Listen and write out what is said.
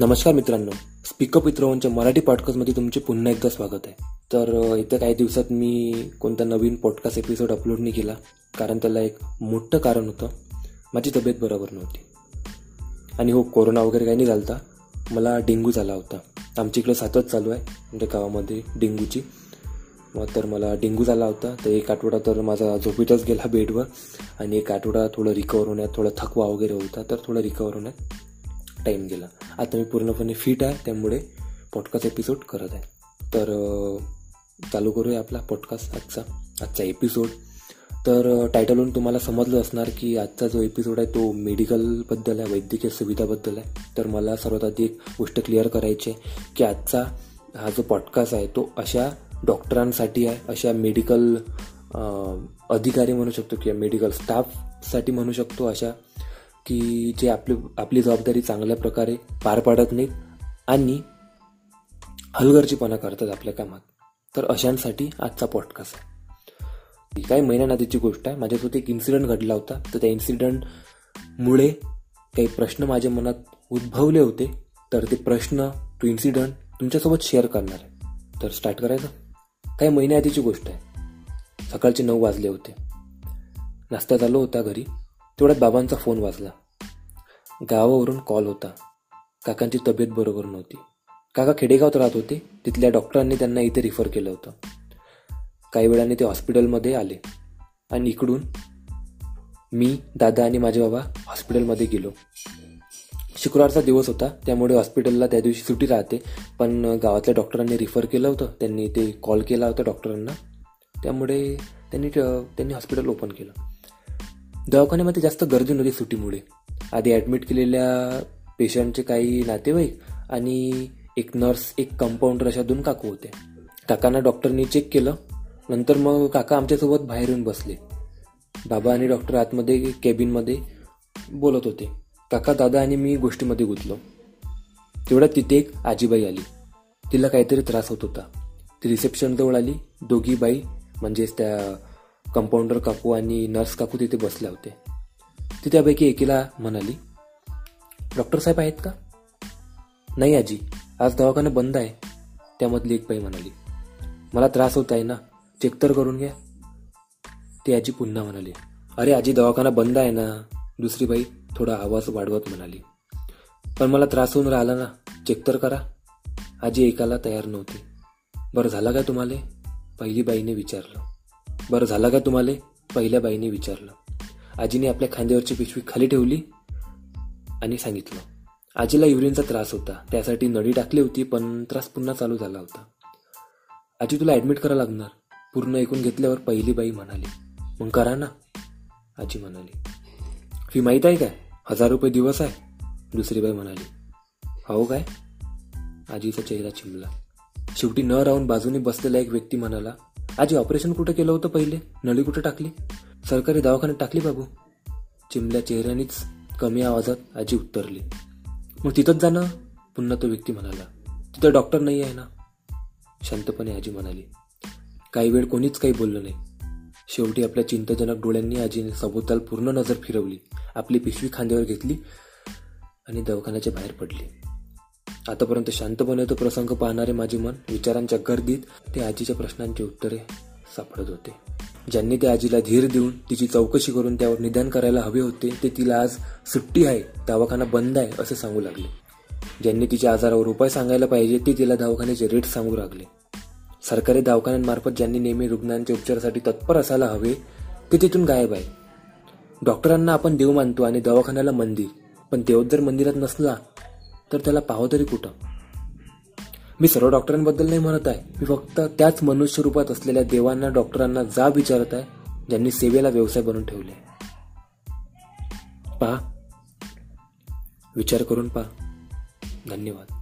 नमस्कार मित्रांनो. स्पीकअप वित्रवांच्या मराठी पॉडकास्टमध्ये तुमचे पुन्हा एकदा स्वागत आहे. तर इथं येत्या काही दिवसात मी कोणता नवीन पॉडकास्ट एपिसोड अपलोड नाही केला कारण त्याला एक मोठं कारण होतं. माझी तब्येत बरोबर नव्हती. आणि हो कोरोना वगैरे काही नाही झालता. मला डेंगू झाला होता. आमच्या इकडं सातच चालू आहे म्हणजे गावामध्ये डेंग्यूची मग तर मला डेंगू झाला होता. तर एक आठवडा तर माझा झोपेतच गेला बेडवर. आणि एक आठवडा थोडं रिकवर होण्यात थोडा थकवा वगैरे होता तर थोडं रिकवर होण्यात. टाईम गेला. आता मी पूर्णपणे फिट आहे त्यामुळे पॉडकास्ट एपिसोड करत आहे. तर चालू करूया आपला पॉडकास्ट आजचा आजचा एपिसोड तर टायटलवरून तुम्हाला समजलं असणार की आजचा जो एपिसोड आहे तो मेडिकलबद्दल आहे वैद्यकीय सुविधाबद्दल आहे. तर मला सर्वात आधी एक गोष्ट क्लिअर करायची आहे की आजचा हा जो पॉडकास्ट आहे तो अशा डॉक्टरांसाठी आहे अशा मेडिकल अधिकारी म्हणू शकतो किंवा मेडिकल स्टाफसाठी म्हणू शकतो अशा की जे आपली आपली जबाबदारी चांगल्या प्रकारे पार पाडत नाहीत आणि हलगर्जीपणा करतात आपल्या कामात. तर अशांसाठी आजचा पॉडकास्ट आहे. ही काही महिन्यानाधीची गोष्ट आहे. माझ्यासोबत एक इन्सिडंट घडला होता. तर त्या इन्सिडंटमुळे काही प्रश्न माझ्या मनात उद्भवले होते. तर ते प्रश्न तो इन्सिडंट तुमच्यासोबत शेअर करणार आहे. तर स्टार्ट करायचं. काही महिन्याआधीची गोष्ट आहे. सकाळचे नऊ वाजले होते. नाश्ता चालू होता घरी. तेवढ्यात बाबांचा फोन वाजला. गावावरून कॉल होता. काकांची तब्येत बरोबर नव्हती. काका खेडेगावात राहत होते. तिथल्या डॉक्टरांनी त्यांना इथे रिफर केलं होतं. काही वेळाने ते हॉस्पिटलमध्ये आले. आणि इकडून मी दादा आणि माझे बाबा हॉस्पिटलमध्ये गेलो. शुक्रवारचा दिवस होता. त्यामुळे हॉस्पिटलला त्या दिवशी सुट्टी राहते. पण गावातल्या डॉक्टरांनी रिफर केलं होतं. त्यांनी ते कॉल केला होता डॉक्टरांना त्यामुळे त्यांनी त्यांनी हॉस्पिटल ओपन केलं. दवाखान्यामध्ये जास्त गर्दी नव्हती सुट्टीमुळे. आधी ॲडमिट केलेल्या पेशंटचे काही नातेवाईक आणि एक नर्स एक कंपाऊंडर अशा दोन काकू होते. काकांना डॉक्टरनी चेक केलं. नंतर मग काका आमच्यासोबत बाहेर येऊन बसले. बाबा आणि डॉक्टर आतमध्ये केबिनमध्ये बोलत होते. काका दादा आणि मी गोष्टीमध्ये गुंतलो. तेवढ्यात तिथे एक आजीबाई आली. तिला काहीतरी त्रास होत होता. ती रिसेप्शनजवळ आली. दोघी बाई म्हणजेच त्या कंपाऊंडर काकू आणि नर्स काकू तिथे बसल्या होते ती त्यापैकी एकीला म्हणाली डॉक्टर साहेब आहेत का? नाही आजी आज दवाखाना बंद आहे. त्यामधली एक बाई म्हणाली मला त्रास होत आहे ना चेक तर करून घ्या. ती आजी पुन्हा म्हणाली अरे आजी दवाखाना बंद आहे ना. दुसरी बाई थोडा आवाज वाढवत म्हणाली पण मला त्रास होऊन राहिला ना चेक तर करा. आजी ऐकायला तयार नव्हती. बरं झालं का तुम्हाला? पहिली बाईने विचारलं. बरं झालं का तुम्हाला? पहिल्या बाईने विचारलं. आजीने आपल्या खांद्यावरची पिशवी खाली ठेवली आणि सांगितलं आजीला युरिनचा त्रास होता. त्यासाठी नळी टाकली होती पण त्रास पुन्हा चालू झाला होता. आजी तुला ॲडमिट करावं लागणार. पूर्ण ऐकून घेतल्यावर पहिली बाई म्हणाली मग करा ना. आजी म्हणाली फी माहीत आहे काय? हजार रुपये दिवस आहे. दुसरी बाई म्हणाली हो काय? आजीचा चेहरा चिमला. शेवटी न राहून बाजूने बसलेला एक व्यक्ती म्हणाला आजी ऑपरेशन कुठं केलं होतं पहिले? नळी कुठं टाकली? सरकारी दवाखान्यात टाकली बाबू. चिमल्या चेहऱ्यानेच कमी आवाजात आजी उत्तरली. मग तिथंच जाणं पुन्हा तो व्यक्ती म्हणाला. तिथं डॉक्टर नाही आहे ना. शांतपणे आजी म्हणाली. काही वेळ कोणीच काही बोललं नाही. शेवटी आपल्या चिंताजनक डोळ्यांनी आजीने सभोवताल पूर्ण नजर फिरवली. आपली पिशवी खांद्यावर घेतली आणि दवाखान्याच्या बाहेर पडली. आतापर्यंत शांतपणे तो प्रसंग पाहणारे माझे मन विचारांच्या गर्दीत ते आजीच्या प्रश्नांची उत्तरे सापडत होते. ज्यांनी त्या आजीला धीर देऊन तिची चौकशी करून त्यावर निदान करायला हवे होते ते तिला आज सुट्टी आहे दवाखाना बंद आहे असं सांगू लागले. ज्यांनी तिच्या आजारावर उपाय सांगायला पाहिजे ते तिला दवाखान्याचे रेट सांगू लागले. सरकारी दवाखान्यांमार्फत ज्यांनी नेहमी रुग्णांच्या उपचारासाठी तत्पर असायला हवे ते तिथून गायब आहे. डॉक्टरांना आपण देव मानतो आणि दवाखान्याला मंदिर पण देव जर मंदिरात नसला तर त्याला पाहो तरी कुठं? मी सर्व डॉक्टरांबद्दल नाही म्हणत आहे. मी फक्त त्याच मनुष्य रूपात असलेल्या देवांना डॉक्टरांना जा विचारत आहे ज्यांनी सेवेला व्यवसाय बनवून ठेवले. पहा. विचार करून पहा. धन्यवाद.